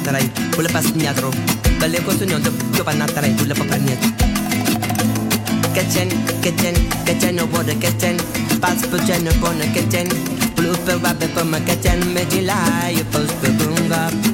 natrai, ule pas nyadro. Bale ko sunyo de yo pa natrai, ule pa paniet. No. Pas chen no bona. Blue pe wa pe po ma me jila, you post pe bunga.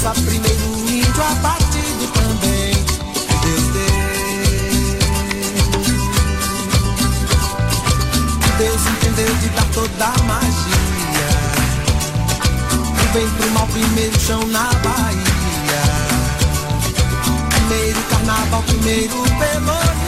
Passa primeiro o índio abatido também. É Deus deu. Deus entendeu de dar toda a magia. O bem pro mal, primeiro chão na Bahia. Primeiro carnaval, primeiro pelourinho.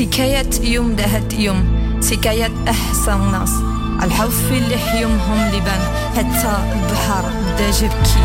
حكاية يوم دهت يوم. سكاية أحسن ناس. الحوف اللي حيومهم لبان حتى البحر بدا جبكي